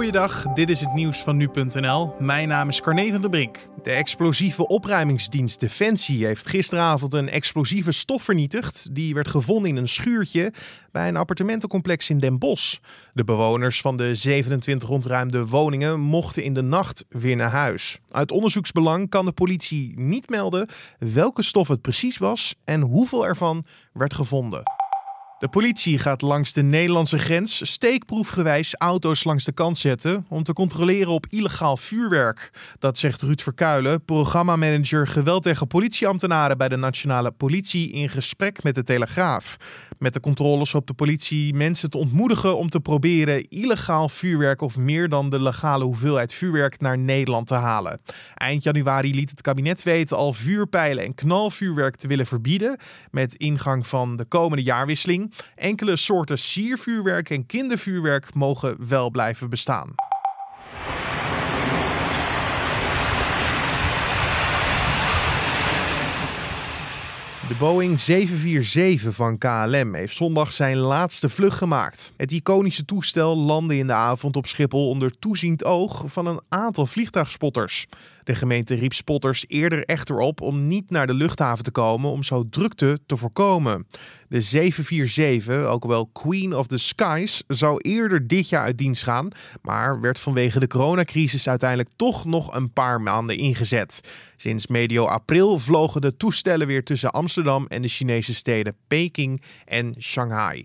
Goeiedag, dit is het nieuws van nu.nl. Mijn naam is Carne van der Brink. De explosieve opruimingsdienst Defensie heeft gisteravond een explosieve stof vernietigd. Die werd gevonden in een schuurtje bij een appartementencomplex in Den Bosch. De bewoners van de 27 ontruimde woningen mochten in de nacht weer naar huis. Uit onderzoeksbelang kan de politie niet melden welke stof het precies was en hoeveel ervan werd gevonden. De politie gaat langs de Nederlandse grens steekproefgewijs auto's langs de kant zetten om te controleren op illegaal vuurwerk. Dat zegt Ruud Verkuilen, programmamanager geweld tegen politieambtenaren bij de Nationale Politie in gesprek met de Telegraaf. Met de controles op de politie mensen te ontmoedigen om te proberen illegaal vuurwerk of meer dan de legale hoeveelheid vuurwerk naar Nederland te halen. Eind januari liet het kabinet weten al vuurpijlen en knalvuurwerk te willen verbieden met ingang van de komende jaarwisseling. Enkele soorten siervuurwerk en kindervuurwerk mogen wel blijven bestaan. De Boeing 747 van KLM heeft zondag zijn laatste vlucht gemaakt. Het iconische toestel landde in de avond op Schiphol onder toeziend oog van een aantal vliegtuigspotters. De gemeente riep spotters eerder echter op om niet naar de luchthaven te komen om zo drukte te voorkomen. De 747, ook wel Queen of the Skies, zou eerder dit jaar uit dienst gaan, maar werd vanwege de coronacrisis uiteindelijk toch nog een paar maanden ingezet. Sinds medio april vlogen de toestellen weer tussen Amsterdam en de Chinese steden Peking en Shanghai.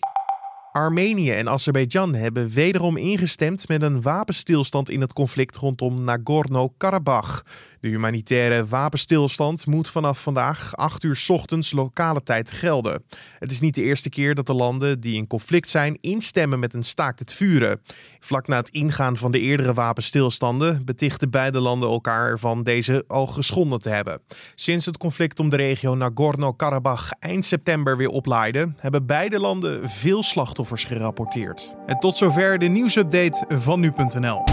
Armenië en Azerbeidzjan hebben wederom ingestemd met een wapenstilstand in het conflict rondom Nagorno-Karabakh. De humanitaire wapenstilstand moet vanaf vandaag 8 uur ochtends lokale tijd gelden. Het is niet de eerste keer dat de landen die in conflict zijn instemmen met een staakt het vuren. Vlak na het ingaan van de eerdere wapenstilstanden betichten beide landen elkaar ervan deze al geschonden te hebben. Sinds het conflict om de regio Nagorno-Karabakh eind september weer oplaaide, hebben beide landen veel slachtoffers gerapporteerd. En tot zover de nieuwsupdate van nu.nl.